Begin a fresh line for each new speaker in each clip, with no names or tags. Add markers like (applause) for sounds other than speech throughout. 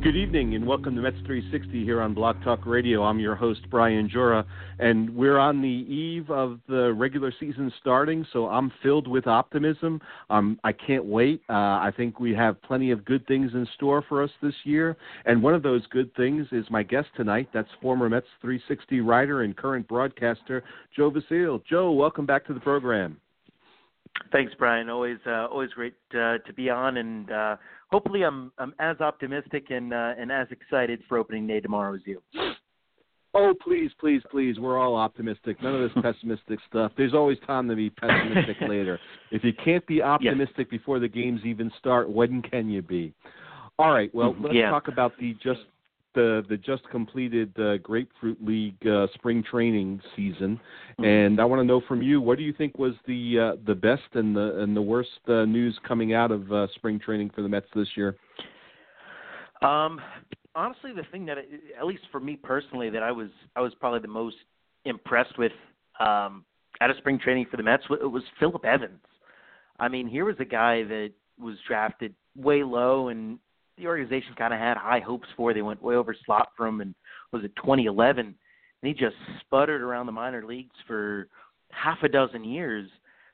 Good evening and welcome to Mets 360 here on Blog Talk Radio. I'm your host Brian Joura, and we're on the eve of the regular season starting, so I'm filled with optimism. Um, I can't wait. Uh, I think we have plenty of good things in store for us this year, and one of those good things is my guest tonight. That's former Mets 360 writer and current broadcaster Joe Vasile. Joe, welcome back to the program.
Thanks, Brian. Always, uh, always great uh, to be on, and uh, hopefully, I'm I'm as optimistic and uh, and as excited for opening day tomorrow as you.
Oh, please, please, please. We're all optimistic. None of this (laughs) pessimistic stuff. There's always time to be pessimistic (laughs) later. If you can't be optimistic yes. before the games even start, when can you be? All right. Well, let's
yeah.
talk about the just the the just completed uh, Grapefruit League uh, spring training season,
Mm-hmm.
and I want to know from you what do you think was the uh, the best and the and the worst uh, news coming out of uh, spring training for the Mets this year?
Um, honestly, the thing that at least for me personally that I was I was probably the most impressed with um, out of spring training for the Mets was, was Philip Evans. I mean, here was a guy that was drafted way low and the organization kind of had high hopes for. They went way over slot for him, and was it 2011? And he just sputtered around the minor leagues for half a dozen years,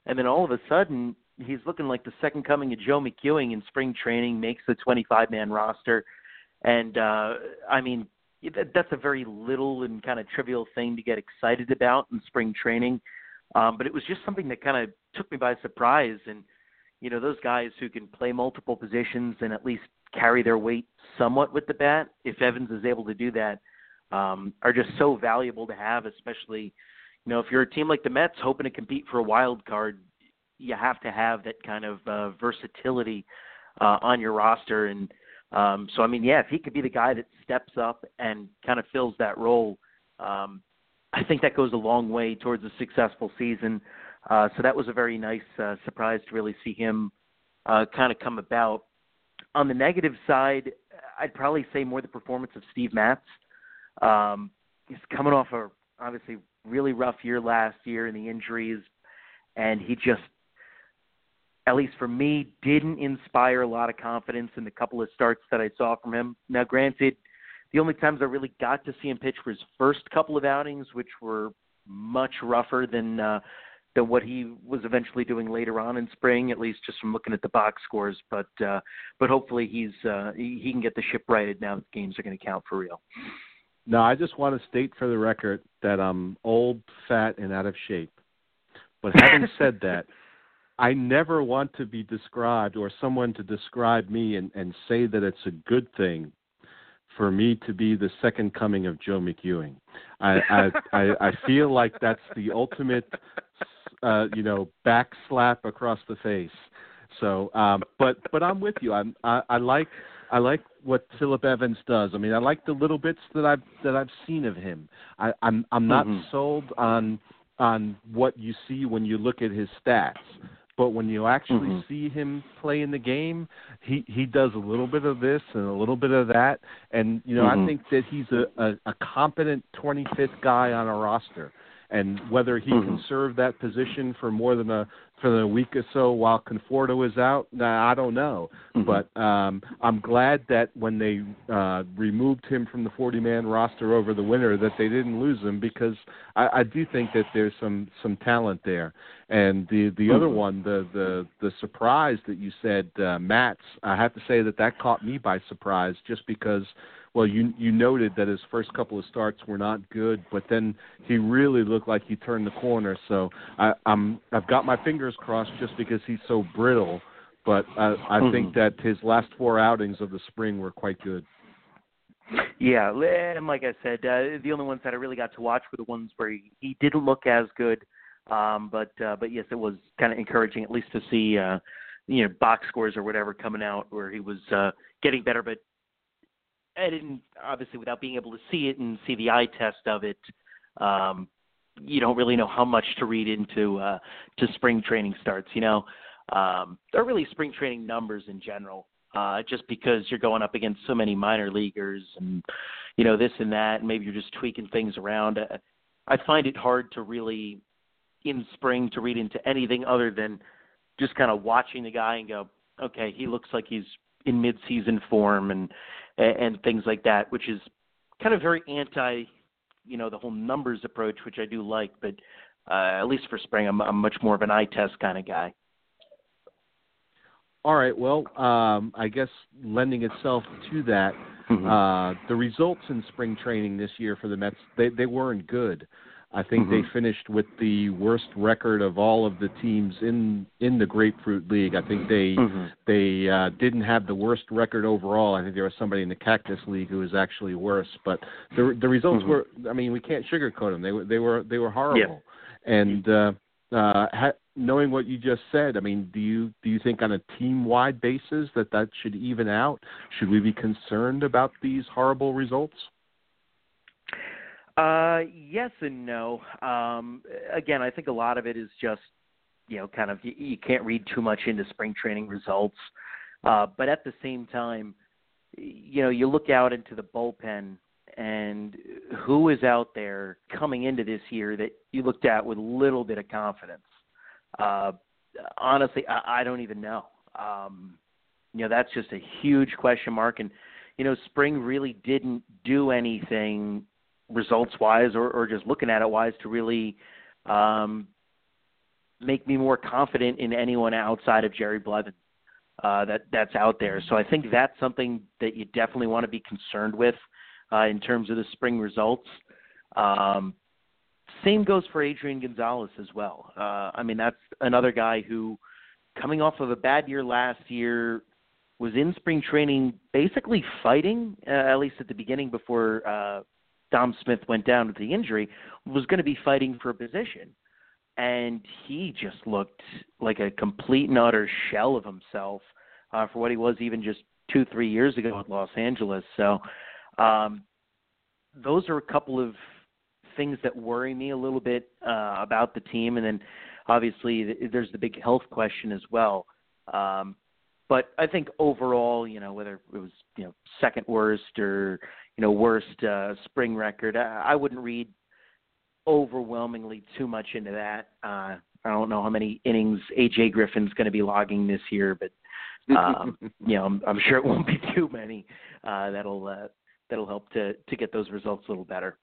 and then all of a sudden he's looking like the second coming of Joe McEwing in spring training. Makes the 25-man roster, and uh, I mean that's a very little and kind of trivial thing to get excited about in spring training. Um, but it was just something that kind of took me by surprise, and you know those guys who can play multiple positions and at least carry their weight somewhat with the bat, if Evans is able to do that, um, are just so valuable to have, especially, you know, if you're a team like the Mets hoping to compete for a wild card, you have to have that kind of uh, versatility uh, on your roster. And um, so, I mean, yeah, if he could be the guy that steps up and kind of fills that role, um, I think that goes a long way towards a successful season. Uh, so that was a very nice uh, surprise to really see him uh, kind of come about on the negative side, I'd probably say more the performance of Steve Matz. Um, he's coming off a obviously really rough year last year and the injuries, and he just, at least for me, didn't inspire a lot of confidence in the couple of starts that I saw from him. Now, granted, the only times I really got to see him pitch were his first couple of outings, which were much rougher than uh, than what he was eventually doing later on in spring, at least just from looking at the box scores. But uh, but hopefully he's uh, he, he can get the ship righted now that games are going to count for real.
No, I just want to state for the record that I'm old, fat, and out of shape. But having (laughs) said that, I never want to be described or someone to describe me and, and say that it's a good thing for me to be the second coming of Joe McEwing. I I, (laughs) I, I feel like that's the ultimate uh, you know, back slap across the face. So, um, but but I'm with you. I'm I, I like I like what Philip Evans does. I mean, I like the little bits that I've that I've seen of him. I, I'm I'm not
mm-hmm.
sold on on what you see when you look at his stats. But when you actually
mm-hmm.
see him play in the game, he he does a little bit of this and a little bit of that, and you know
mm-hmm.
I think that he's a, a, a competent 25th guy on a roster and whether he
mm-hmm.
can serve that position for more than a for the week or so while Conforto was out? Nah, I don't know.
Mhm.
But um, I'm glad that when they uh, removed him from the 40-man roster over the winter, that they didn't lose him because I, I do think that there's some some talent there. And the the other
Mhm.
one, the the the surprise that you said, uh, Matz, I have to say that that caught me by surprise, just because well, you you noted that his first couple of starts were not good, but then he really looked like he turned the corner. So I, I'm I've got my fingers crossed just because he's so brittle, but I, I think
Mhm.
that his last four outings of the spring were quite good.
Yeah, and like I said, uh, the only ones that I really got to watch were the ones where he, he didn't look as good. Um, but uh, but yes, it was kind of encouraging at least to see uh, you know box scores or whatever coming out where he was uh, getting better. But I didn't obviously without being able to see it and see the eye test of it. Um, you don't really know how much to read into uh, to spring training starts. You know, um, or really spring training numbers in general uh, just because you're going up against so many minor leaguers and you know this and that, and maybe you're just tweaking things around. Uh, I find it hard to really in spring to read into anything other than just kind of watching the guy and go, okay, he looks like he's in mid-season form and and things like that, which is kind of very anti, you know, the whole numbers approach, which I do like, but uh, at least for spring, I'm, I'm much more of an eye test kind of guy.
All right. Well, um, I guess lending itself to that,
Mhm.
uh, the results in spring training this year for the Mets they they weren't good. I think they
Mhm.
finished with the worst record of all of the teams in in the Grapefruit League. I think they
Mhm.
they uh, didn't have the worst record overall. I think there was somebody in the Cactus League who was actually worse. But the the results
Mhm.
were. I mean, we can't sugarcoat them. They were they were they were horrible. And uh, uh, ha- knowing what you just said, I mean, do you do you think on a team wide basis that that should even out? Should we be concerned about these horrible results?
Uh, yes and no. Um, again, I think a lot of it is just, you know, kind of you, you can't read too much into spring training results. Uh, but at the same time, you know, you look out into the bullpen and who is out there coming into this year that you looked at with a little bit of confidence. Uh, honestly, I, I don't even know. Um, you know, that's just a huge question mark. And, you know, spring really didn't do anything results wise or, or just looking at it wise to really um, make me more confident in anyone outside of Jerry Blevins uh, that that's out there. So I think that's something that you definitely want to be concerned with uh, in terms of the spring results. Um, same goes for Adrian Gonzalez as well. Uh, I mean, that's another guy who, coming off of a bad year last year, was in spring training basically fighting, uh, at least at the beginning before uh, Dom Smith went down with the injury, was going to be fighting for a position. And he just looked like a complete and utter shell of himself uh, for what he was even just two, three years ago at Los Angeles. So um, those are a couple of things that worry me a little bit uh, about the team. And then obviously there's the big health question as well. Um, but I think overall, you know, whether it was you know second worst or you know worst uh, spring record, I, I wouldn't read overwhelmingly too much into that. Uh, I don't know how many innings AJ Griffin's going to be logging this year, but um, (laughs) you know, I'm, I'm sure it won't be too many. Uh, that'll uh, that'll help to to get those results a little better.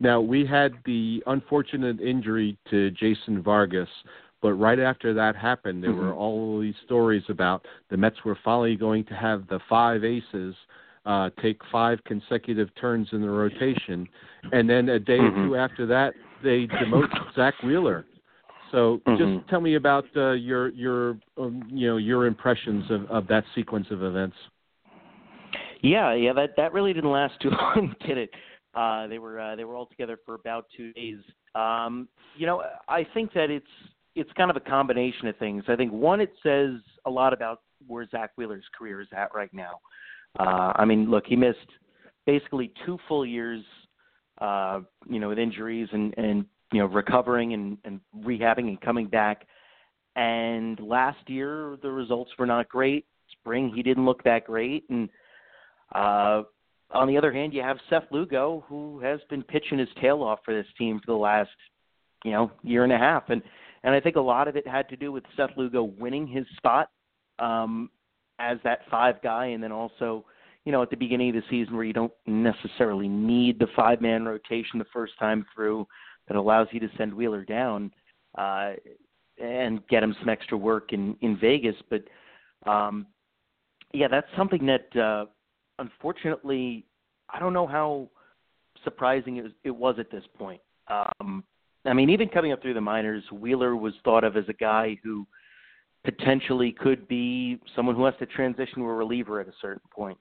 Now we had the unfortunate injury to Jason Vargas, but right after that happened, there were
Mhm.
all these stories about the Mets were finally going to have the five aces uh, take five consecutive turns in the rotation, and then a day or
Mhm.
two after that, they demote (laughs) Zack Wheeler. So
Mhm.
just tell me about uh, your your um, you know your impressions of, of that sequence of events.
Yeah, yeah, that that really didn't last too (laughs) long, did it? Uh, they were uh, they were all together for about two days. Um, you know, I think that it's it's kind of a combination of things. I think one, it says a lot about where Zack Wheeler's career is at right now. Uh, I mean, look, he missed basically two full years, uh, you know, with injuries and and you know recovering and and rehabbing and coming back. And last year the results were not great. Spring he didn't look that great, and uh, on the other hand, you have Seth Lugo, who has been pitching his tail off for this team for the last you know year and a half, and and I think a lot of it had to do with Seth Lugo winning his spot um, as that five guy, and then also you know at the beginning of the season where you don't necessarily need the five man rotation the first time through that allows you to send Wheeler down uh, and get him some extra work in in Vegas, but. Um, yeah, that's something that uh, unfortunately I don't know how surprising it was, it was at this point. Um, I mean, even coming up through the minors, Wheeler was thought of as a guy who potentially could be someone who has to transition to a reliever at a certain point.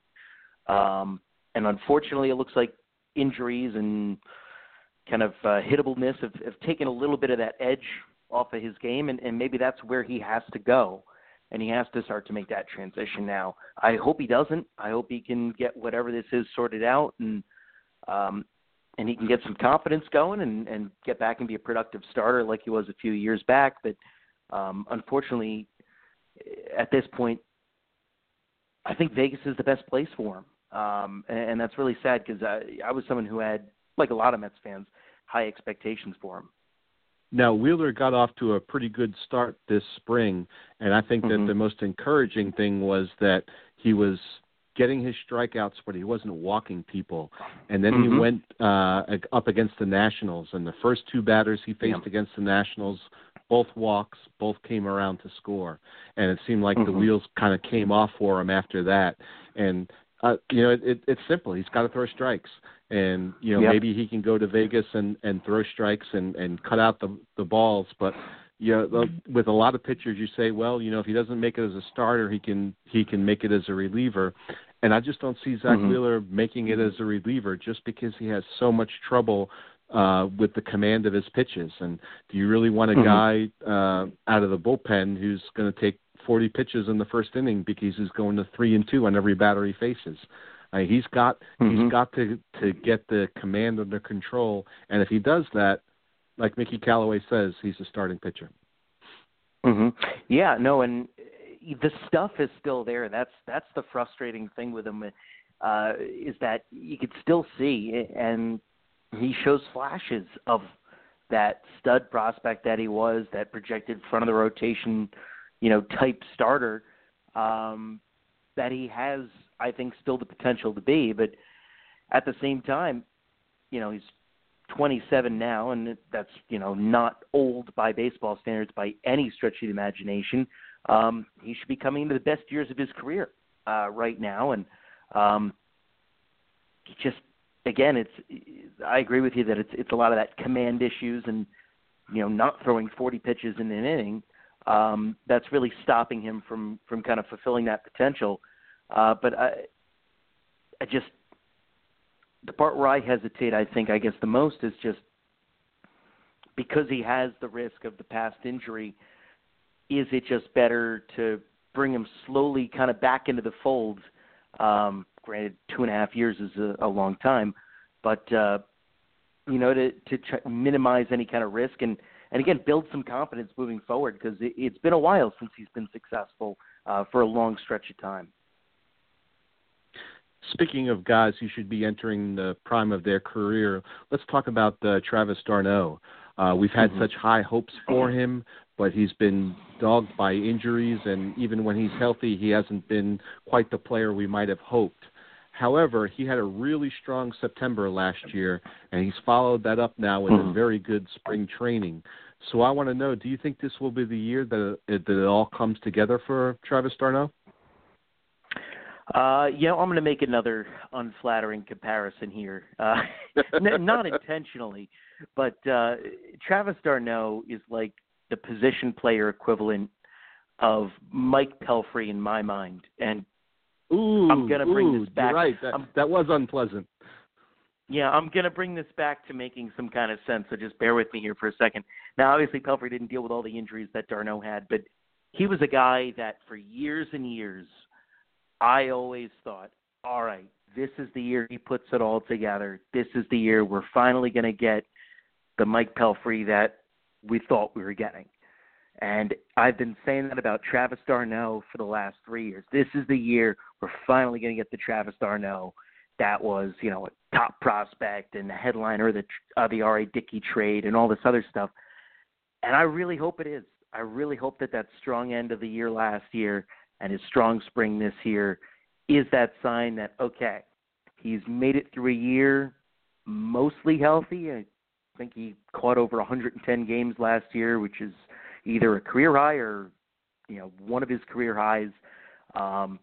Um, and unfortunately, it looks like injuries and kind of uh, hittableness have, have taken a little bit of that edge off of his game, and, and maybe that's where he has to go and he has to start to make that transition now. I hope he doesn't. I hope he can get whatever this is sorted out and um and he can get some confidence going and and get back and be a productive starter like he was a few years back, but um unfortunately at this point I think Vegas is the best place for him. Um and, and that's really sad cuz I I was someone who had like a lot of Mets fans high expectations for him.
Now Wheeler got off to a pretty good start this spring, and I think
mm-hmm.
that the most encouraging thing was that he was getting his strikeouts, but he wasn't walking people. And then
mm-hmm.
he went uh, up against the Nationals, and the first two batters he faced
yeah.
against the Nationals, both walks, both came around to score, and it seemed like
mm-hmm.
the wheels kind of came off for him after that. And uh, you know, it, it, it's simple. He's got to throw strikes, and you know
yep.
maybe he can go to Vegas and and throw strikes and and cut out the the balls. But you know, with a lot of pitchers, you say, well, you know, if he doesn't make it as a starter, he can he can make it as a reliever. And I just don't see Zack
mm-hmm.
Wheeler making it as a reliever just because he has so much trouble uh, with the command of his pitches. And do you really want a
mm-hmm.
guy uh, out of the bullpen who's going to take 40 pitches in the first inning because he's going to three and two on every batter he faces? Uh, he's got
mm-hmm.
he's got to to get the command under control, and if he does that, like Mickey Callaway says, he's a starting pitcher.
Mm-hmm. Yeah, no, and the stuff is still there. That's that's the frustrating thing with him uh, is that you could still see, and he shows flashes of that stud prospect that he was, that projected front of the rotation, you know, type starter um, that he has I think still the potential to be. But at the same time, you know, he's 27 now, and that's you know not old by baseball standards by any stretch of the imagination. Um, he should be coming into the best years of his career uh, right now, and um, just again, it's I agree with you that it's it's a lot of that command issues and you know not throwing 40 pitches in an inning um, that's really stopping him from from kind of fulfilling that potential. Uh, but I, I just the part where I hesitate, I think, I guess the most is just because he has the risk of the past injury. Is it just better to bring him slowly, kind of back into the fold? Um, granted, two and a half years is a, a long time, but uh, you know, to to try, minimize any kind of risk and and again build some confidence moving forward because it, it's been a while since he's been successful uh, for a long stretch of time.
Speaking of guys who should be entering the prime of their career, let's talk about uh, Travis d'Arnaud. Uh, we've had mm-hmm. such high hopes for him, but he's been dogged by injuries, and even when he's healthy, he hasn't been quite the player we might have hoped. However, he had a really strong September last year, and he's followed that up now with mm-hmm. a very good spring training. So I want to know: Do you think this will be the year that it, that it all comes together for Travis d'Arnaud?
Uh, you know, I'm going to make another unflattering comparison here. Uh, (laughs) n- not intentionally, but uh, Travis d'Arnaud is like the position player equivalent of Mike Pelfrey in my mind, and
ooh,
I'm going to bring
ooh,
this back.
Right, that, that was unpleasant.
Yeah, I'm going to bring this back to making some kind of sense. So just bear with me here for a second. Now, obviously, Pelfrey didn't deal with all the injuries that d'Arnaud had, but he was a guy that for years and years – I always thought, all right, this is the year he puts it all together. This is the year we're finally going to get the Mike Pelfrey that we thought we were getting. And I've been saying that about Travis d'Arnaud for the last three years. This is the year we're finally going to get the Travis d'Arnaud that was, you know, a top prospect and the headliner of the uh, the R.A. Dickey trade and all this other stuff. and I really hope it is. I really hope that that strong end of the year last year and his strong spring this year is that sign that okay, he's made it through a year mostly healthy. I think he caught over 110 games last year, which is either a career high or you know one of his career highs. Um,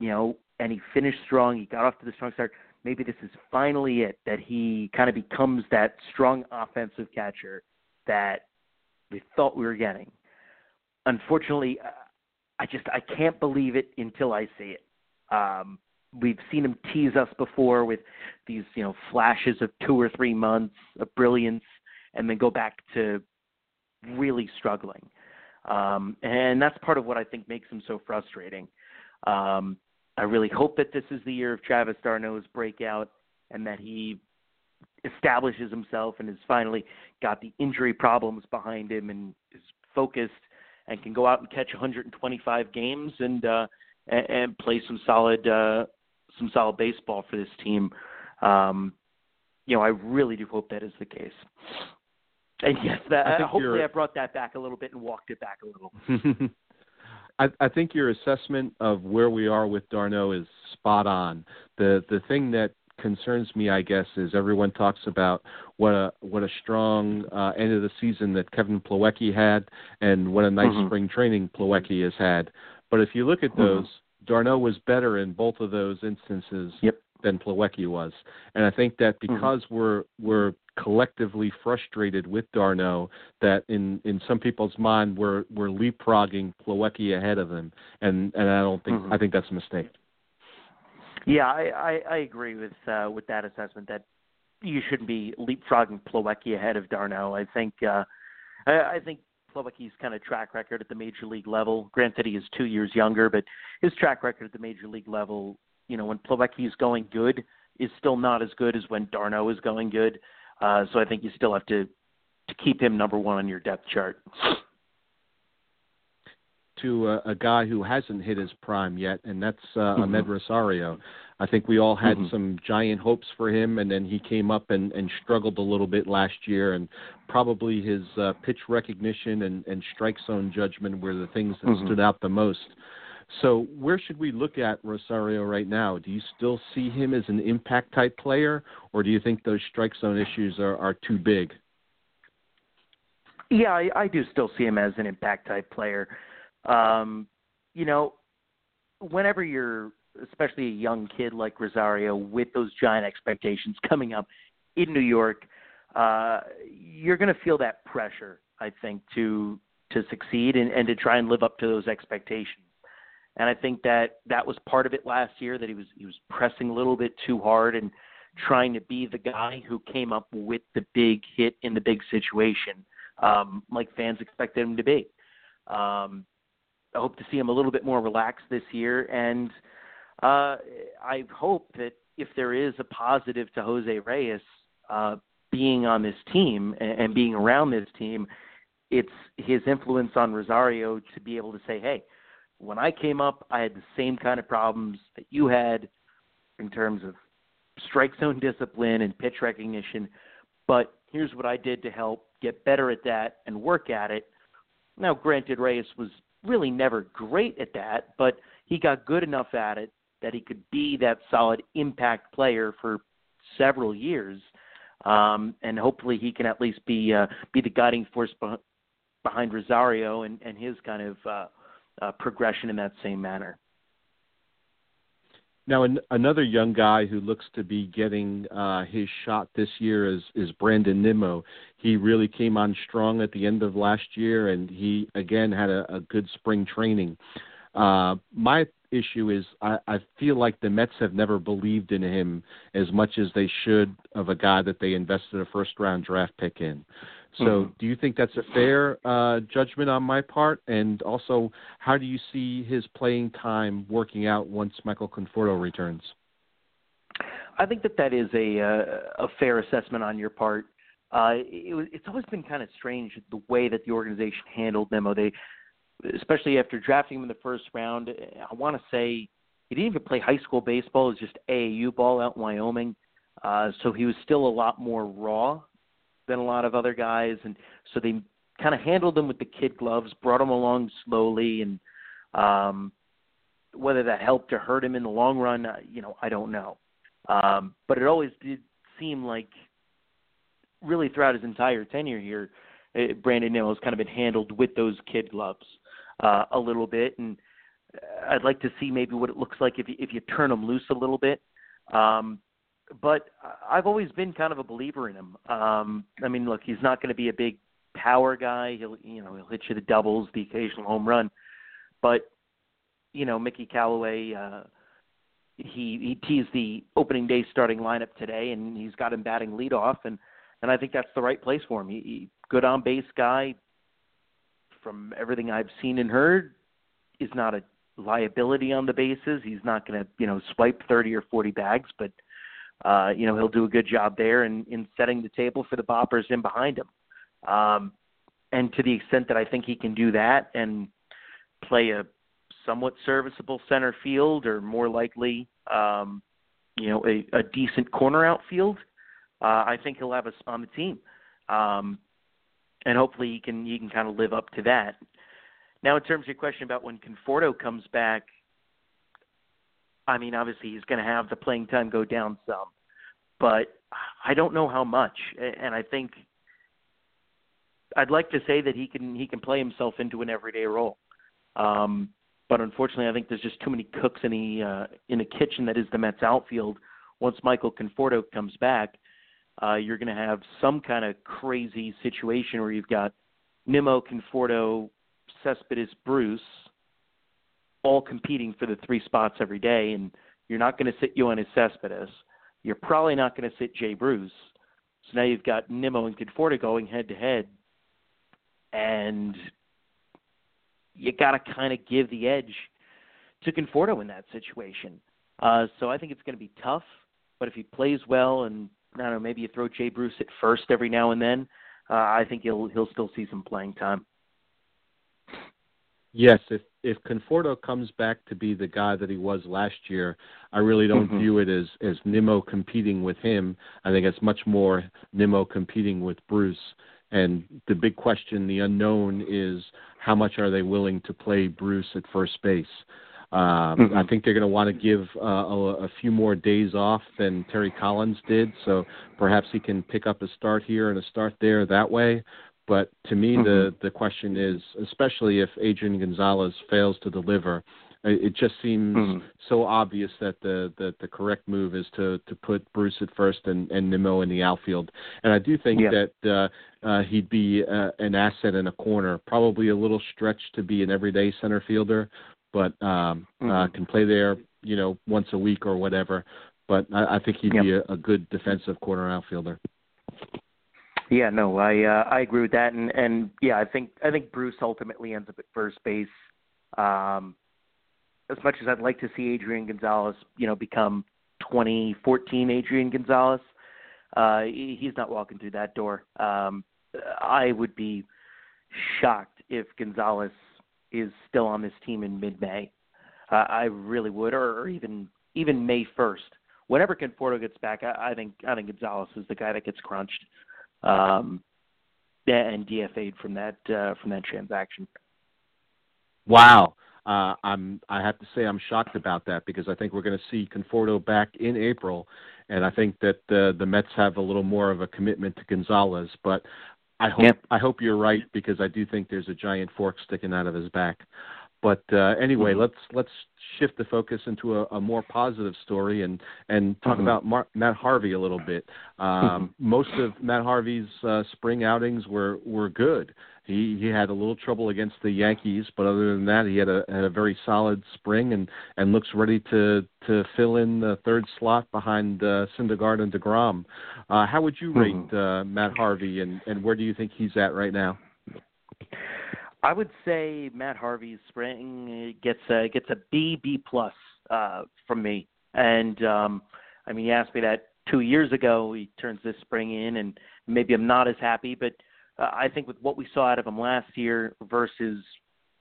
you know, and he finished strong. He got off to the strong start. Maybe this is finally it that he kind of becomes that strong offensive catcher that we thought we were getting. Unfortunately, I just I can't believe it until I see it. Um, we've seen him tease us before with these you know flashes of two or three months of brilliance, and then go back to really struggling. Um, and that's part of what I think makes him so frustrating. Um, I really hope that this is the year of Travis d'Arnaud's breakout and that he establishes himself and has finally got the injury problems behind him and is focused and can go out and catch 125 games and uh, and, and play some solid uh, some solid baseball for this team. Um, you know, I really do hope that is the case. And yes, that, I hopefully I brought that back a little bit and walked it back a little. (laughs)
I, I think your assessment of where we are with d'Arnaud is spot on. The the thing that concerns me, I guess, is everyone talks about what a what a strong uh, end of the season that Kevin Plawecki had, and what a nice mm-hmm. spring training Plawecki has had. But if you look at mm-hmm. those, mm-hmm. d'Arnaud was better in both of those instances
yep.
than Plawecki was, and I think that mm-hmm. because mm-hmm. we're we're collectively frustrated with d'Arnaud that in in some people's mind we're we're leapfrogging Plawecki ahead of him, and and I don't think mm-hmm. I think that's a mistake.
Yeah, I, I, I agree with uh, with that assessment that you shouldn't be leapfrogging Plawecki ahead of d'Arnaud. I think uh, I, I think Plawecki's kind of track record at the major league level. Granted, he is two years younger, but his track record at the major league level, you know, when Plawecki is going good, is still not as good as when d'Arnaud is going good. Uh, so I think you still have to to keep him number one on your depth chart
to a, a guy who hasn't hit his prime yet, and that's uh, mm-hmm. Amed Rosario. I think we all had mm-hmm. some giant hopes for him, and then he came up and, and struggled a little bit last year, and probably his uh, pitch recognition and, and strike zone judgment were the things that mm-hmm. stood out the most. So, where should we look at Rosario right now? Do you still see him as an impact type player, or do you think those strike zone issues are, are too big?
Yeah, I, I do still see him as an impact type player. Um, you know, whenever you're, especially a young kid like Rosario, with those giant expectations (laughs) coming up in New York, uh, you're going to feel that pressure, I think, to to succeed and, and to try and live up to those expectations. And I think that that was part of it last year that he was he was pressing a little bit too hard and trying to be the guy who came up with the big hit in the big situation, um, like fans expected him to be. Um, I hope to see him a little bit more relaxed this year, and uh, I hope that if there is a positive to Jose Reyes uh, being on this team and, and being around this team, it's his influence on Rosario to be able to say, "Hey, when I came up, I had the same kind of problems that you had in terms of strike zone discipline and pitch recognition, but here's what I did to help get better at that and work at it." Now, granted, Reyes was really never great at that, but he got good enough at it that he could be that solid impact player for several years. Um, and hopefully he can at least be uh, be the guiding force behind Rosario and, and his kind of uh, uh, progression in that same manner.
Now, an, another young guy who looks to be getting uh, his shot this year is is Brandon Nimmo. He really came on strong at the end of last year, and he again had a, a good spring training. Uh, my issue is I, I feel like the Mets have never believed in him as much as they should of a guy that they invested a first round draft pick in. So, mm-hmm. do you think that's a fair uh, judgment on my part? And also, how do you see his playing time working out once Michael Conforto returns?
I think that that is a uh, a fair assessment on your part. Uh, it, it's always been kind of strange the way that the organization handled Nimmo. They, especially after drafting him in the first round, I want to say he didn't even play high school baseball. It was just AAU ball out in Wyoming. Uh, so he was still a lot more raw than a lot of other guys, and so they kind of handled him with the kid gloves, brought him along slowly, and um, whether that helped or hurt him in the long run, uh, you know, I don't know. Um, but it always did seem like, really throughout his entire tenure here, uh, Brandon Nimmo has kind of been handled with those kid gloves uh, a little bit, and I'd like to see maybe what it looks like if you, if you turn him loose a little bit. Um, but I've always been kind of a believer in him. Um, I mean, look, he's not going to be a big power guy. He'll, you know, he'll hit you the doubles, the occasional home run, but you know, Mickey Callaway. Uh, he he teased the opening day starting lineup today, and he's got him batting leadoff, and and I think that's the right place for him. He, he good on base guy. From everything I've seen and heard, is not a liability on the bases. He's not going to you know swipe thirty or forty bags, but uh, you know he'll do a good job there in in setting the table for the boppers in behind him. Um, and to the extent that I think he can do that and play a somewhat serviceable center field, or more likely, um, you know, a, a decent corner outfield, uh, I think he'll have us on the team. Um, and hopefully he can he can kind of live up to that. Now, in terms of your question about when Conforto comes back, I mean, obviously he's going to have the playing time go down some, but I don't know how much. And I think I'd like to say that he can he can play himself into an everyday role. Um, but unfortunately, I think there's just too many cooks in the uh, in the kitchen that is the Mets outfield. Once Michael Conforto comes back, uh, you're going to have some kind of crazy situation where you've got Nimmo, Conforto, Cespedes, Bruce, all competing for the three spots every day, and you're not going to sit Yoenis Cespedes. You're probably not going to sit Jay Bruce. So now you've got Nimmo and Conforto going head to head, and you got to kind of give the edge to Conforto in that situation. Uh, so I think it's going to be tough. But if he plays well, and I don't know, maybe you throw Jay Bruce at first every now and then, uh, I think he'll he'll still see some playing time.
Yes, if if Conforto comes back to be the guy that he was last year, I really don't mm-hmm. view it as as Nimmo competing with him. I think it's much more Nimmo competing with Bruce. And the big question, the unknown, is how much are they willing to play Bruce at first base? Um, mm-hmm. I think they're going to want to give uh, a, a few more days off than Terry Collins did, so perhaps he can pick up a start here and a start there that way. But to me, mm-hmm. the the question is, especially if Adrian Gonzalez fails to deliver, it just seems mm-hmm. so obvious that the, the the correct move is to to put Bruce at first and, and Nimmo in the outfield. And I do think yeah. that uh, uh, he'd be uh, an asset in a corner, probably a little stretch to be an everyday center fielder, but um, uh, mm-hmm. can play there, you know, once a week or whatever. But I, I think he'd be a, a good defensive corner outfielder.
Yeah, no, I uh, I agree with that, and and yeah, I think I think Bruce ultimately ends up at first base. Um, as much as I'd like to see Adrian Gonzalez, you know, become 2014 Adrian Gonzalez, uh, he's not walking through that door. Um, I would be shocked if Gonzalez is still on this team in mid-May. Uh, I really would, or, or even even May 1st. Whenever Conforto gets back, I, I think I think Gonzalez is the guy that gets crunched um, and DFA'd from that uh, from that transaction.
Wow. Uh, I'm I have to say I'm shocked about that because I think we're going to see Conforto back in April, and I think that the the Mets have a little more of a commitment to Gonzalez. But I hope yep. I hope you're right because I do think there's a giant fork sticking out of his back. But uh, anyway, mm-hmm. let's let's shift the focus into a, a more positive story and and talk mm-hmm. about Mar- Matt Harvey a little bit. Um, mm-hmm. (laughs) most of Matt Harvey's uh, spring outings were were good. He he had a little trouble against the Yankees, but other than that, he had a had a very solid spring and and looks ready to to fill in the third slot behind uh, Syndergaard and deGrom. Uh, how would you mm-hmm. rate uh, Matt Harvey, and and where do you think he's at right now?
I would say Matt Harvey's spring gets a gets a B B plus uh, from me, and um, I mean, he asked me that two years ago. He turns this spring in, and maybe I'm not as happy, but uh, I think with what we saw out of him last year versus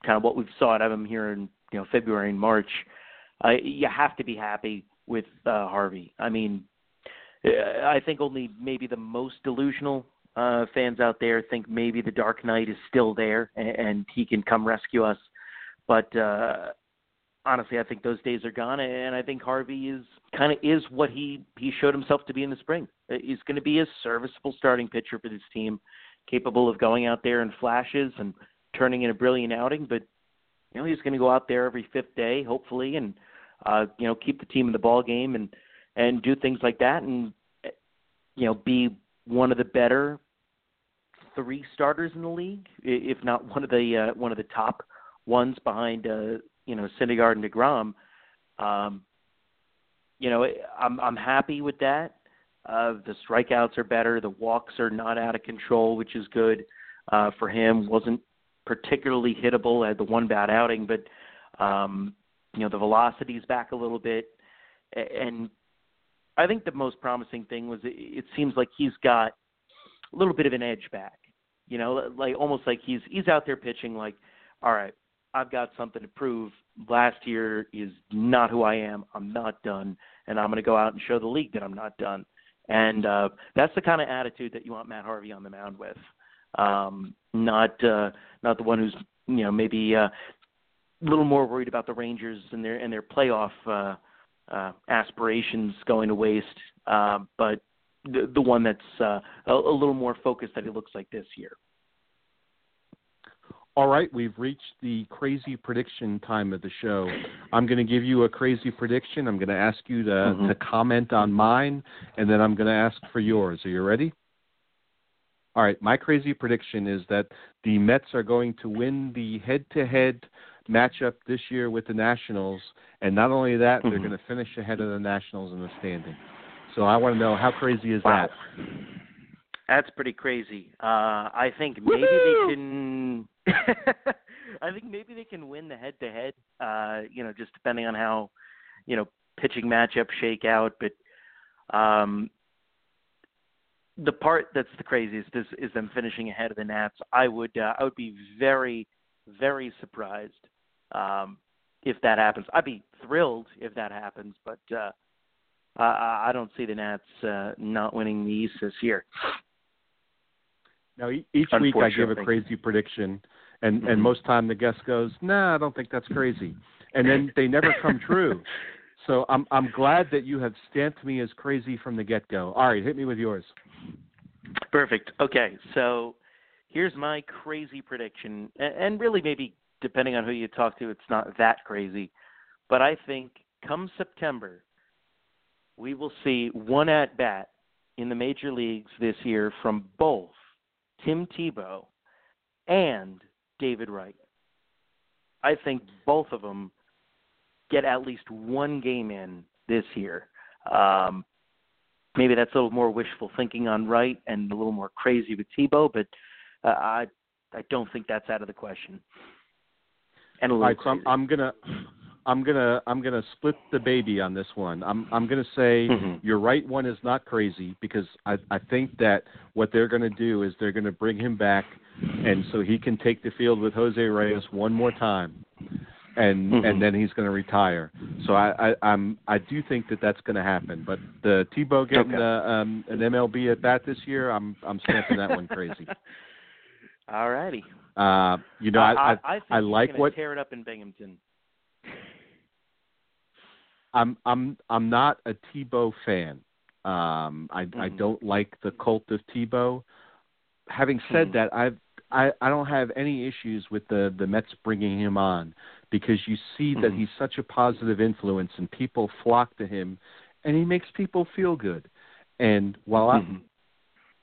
kind of what we've saw out of him here in you know February and March, uh, you have to be happy with uh, Harvey. I mean, uh, I think only maybe the most delusional uh, fans out there think maybe the Dark Knight is still there and, and he can come rescue us. But uh, honestly, I think those days are gone, and I think Harvey is kind of is what he he showed himself to be in the spring. He's going to be a serviceable starting pitcher for this team, capable of going out there in flashes and turning in a brilliant outing. But you know, he's going to go out there every fifth day, hopefully, and uh, you know, keep the team in the ball game and and do things like that, and you know, be one of the better three starters in the league, if not one of the uh, one of the top ones behind uh, you know Syndergaard and deGrom. Um, you know, I'm I'm happy with that. Uh, the strikeouts are better. The walks are not out of control, which is good uh, for him. wasn't particularly hittable. Had the one bad outing, but um, you know the velocity's back a little bit, and I think the most promising thing was it, it seems like he's got a little bit of an edge back. You know, like almost like he's he's out there pitching like, all right, I've got something to prove. Last year is not who I am. I'm not done, and I'm going to go out and show the league that I'm not done. And uh, that's the kind of attitude that you want Matt Harvey on the mound with. Um, not uh, not the one who's you know maybe uh, a little more worried about the Rangers and their and their playoff uh, uh, aspirations going to waste, uh, but the, the one that's uh, a, a little more focused that it looks like this year.
All right, we've reached the crazy prediction time of the show. I'm going to give you a crazy prediction. I'm going to ask you to, mm-hmm. to comment on mine, and then I'm going to ask for yours. Are you ready? All right, my crazy prediction is that the Mets are going to win the head to head matchup this year with the Nationals, and not only that, mm-hmm. they're going to finish ahead of the Nationals in the standing. So I want to know how crazy is
wow.
that?
That's pretty crazy. Uh, I think maybe Woo-hoo! they can. (laughs) I think maybe they can win the head-to-head. Uh, you know, just depending on how, you know, pitching matchups shake out. But um, the part that's the craziest is, is them finishing ahead of the Nats. I would uh, I would be very very surprised um, if that happens. I'd be thrilled if that happens, but uh, I, I don't see the Nats uh, not winning the East this year.
Now each week I give a crazy prediction, and
mm-hmm.
and most time the guest goes, "Nah, I don't think that's crazy," and then they never come true. (laughs) So I'm I'm glad that you have stamped me as crazy from the get go. All right, hit me with yours.
Perfect. Okay, so here's my crazy prediction, and really maybe depending on who you talk to, it's not that crazy, but I think come September, we will see one at bat in the major leagues this year from both Tim Tebow and David Wright. I think both of them get at least one game in this year. Um, maybe that's a little more wishful thinking on Wright and a little more crazy with Tebow, but uh, I I don't think that's out of the question. And a little
All right, so I'm, I'm gonna I'm gonna I'm gonna split the baby on this one. I'm I'm gonna say
mm-hmm.
your right one is not crazy because I I think that what they're gonna do is they're gonna bring him back, and so he can take the field with Jose Reyes one more time, and
mm-hmm.
and then he's gonna retire. So I, I I'm I do think that that's gonna happen. But the Tebow getting
okay.
uh, um, an MLB at bat this year, I'm I'm stamping that one crazy. (laughs)
All righty.
Uh, you know,
I
I
I, I,
I like what
tear it up in Binghamton.
I'm I'm I'm not a Tebow fan. Um, I
mm-hmm.
I don't like the cult of Tebow. Having said
mm-hmm.
that, I've I, I don't have any issues with the the Mets bringing him on because you see that
mm-hmm.
he's such a positive influence and people flock to him, and he makes people feel good. And while
mm-hmm.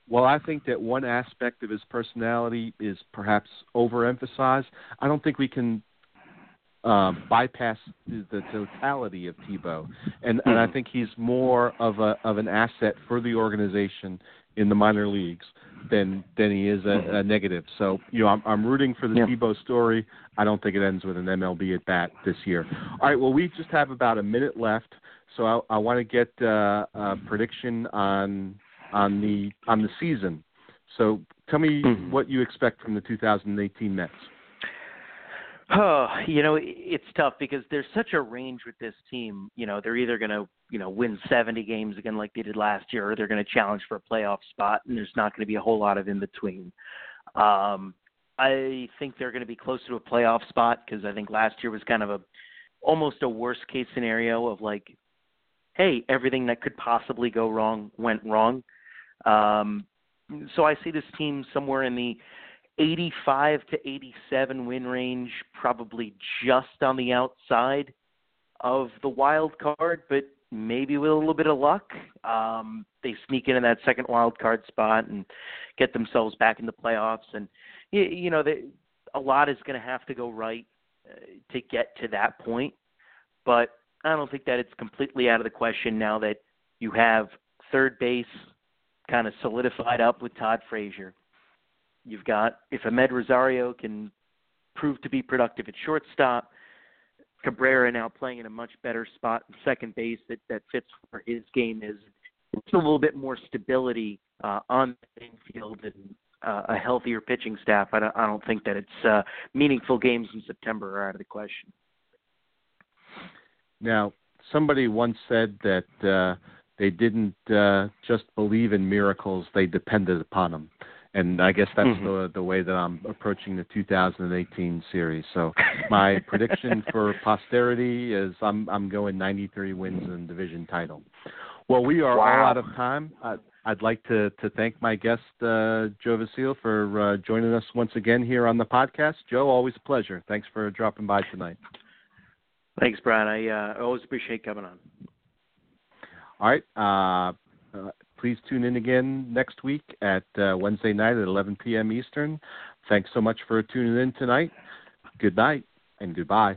While I think that one aspect of his personality is perhaps overemphasized, I don't think we can uh, bypass the, the totality of Tebow, and, and I
mm-hmm.
think he's more of a of an asset for the organization in the minor leagues than than he is a,
Mm-hmm.
a negative. So you know, I'm, I'm rooting for the
yeah.
Tebow story. I don't think it ends with an MLB at bat this year. All right, well, we just have about a minute left, so I, I want to get uh, a prediction on on the on the season. So tell me
mm-hmm.
what you expect from the 2018 Mets.
Oh, you know, it's tough because there's such a range with this team. You know, they're either going to, you know, win 70 games again like they did last year, or they're going to challenge for a playoff spot, and there's not going to be a whole lot of in between. Um, I think they're going to be close to a playoff spot because I think last year was kind of a almost a worst case scenario of like, hey, everything that could possibly go wrong went wrong. Um, so I see this team somewhere in the 85 to 87 win range, probably just on the outside of the wild card, but maybe with a little bit of luck, um, they sneak into that second wild card spot and get themselves back in the playoffs. And you, you know, they, a lot is going to have to go right uh, to get to that point. But I don't think that it's completely out of the question now that you have third base kind of solidified up with Todd Frazier. You've got if Amed Rosario can prove to be productive at shortstop, Cabrera now playing in a much better spot in second base that that fits where his game is. It's a little bit more stability uh, on the infield and uh, a healthier pitching staff. I don't, I don't think that it's uh, meaningful games in September are out of the question.
Now, somebody once said that uh, they didn't uh, just believe in miracles; they depended upon them. And I guess that's mm-hmm. the the way that I'm approaching the 2018 series. So my (laughs) prediction for posterity is I'm I'm going 93 wins and division title. Well, we are wow. all out of time. Uh, I'd like to, to thank my guest, uh, Joe Vasile, for uh, joining us once again here on the podcast. Joe, always a pleasure. Thanks for dropping by tonight.
Thanks, Brian. I uh, always appreciate coming on.
All right. Uh, uh, please tune in again next week at uh, Wednesday night at 11 p.m. Eastern. Thanks so much for tuning in tonight. Good night and goodbye.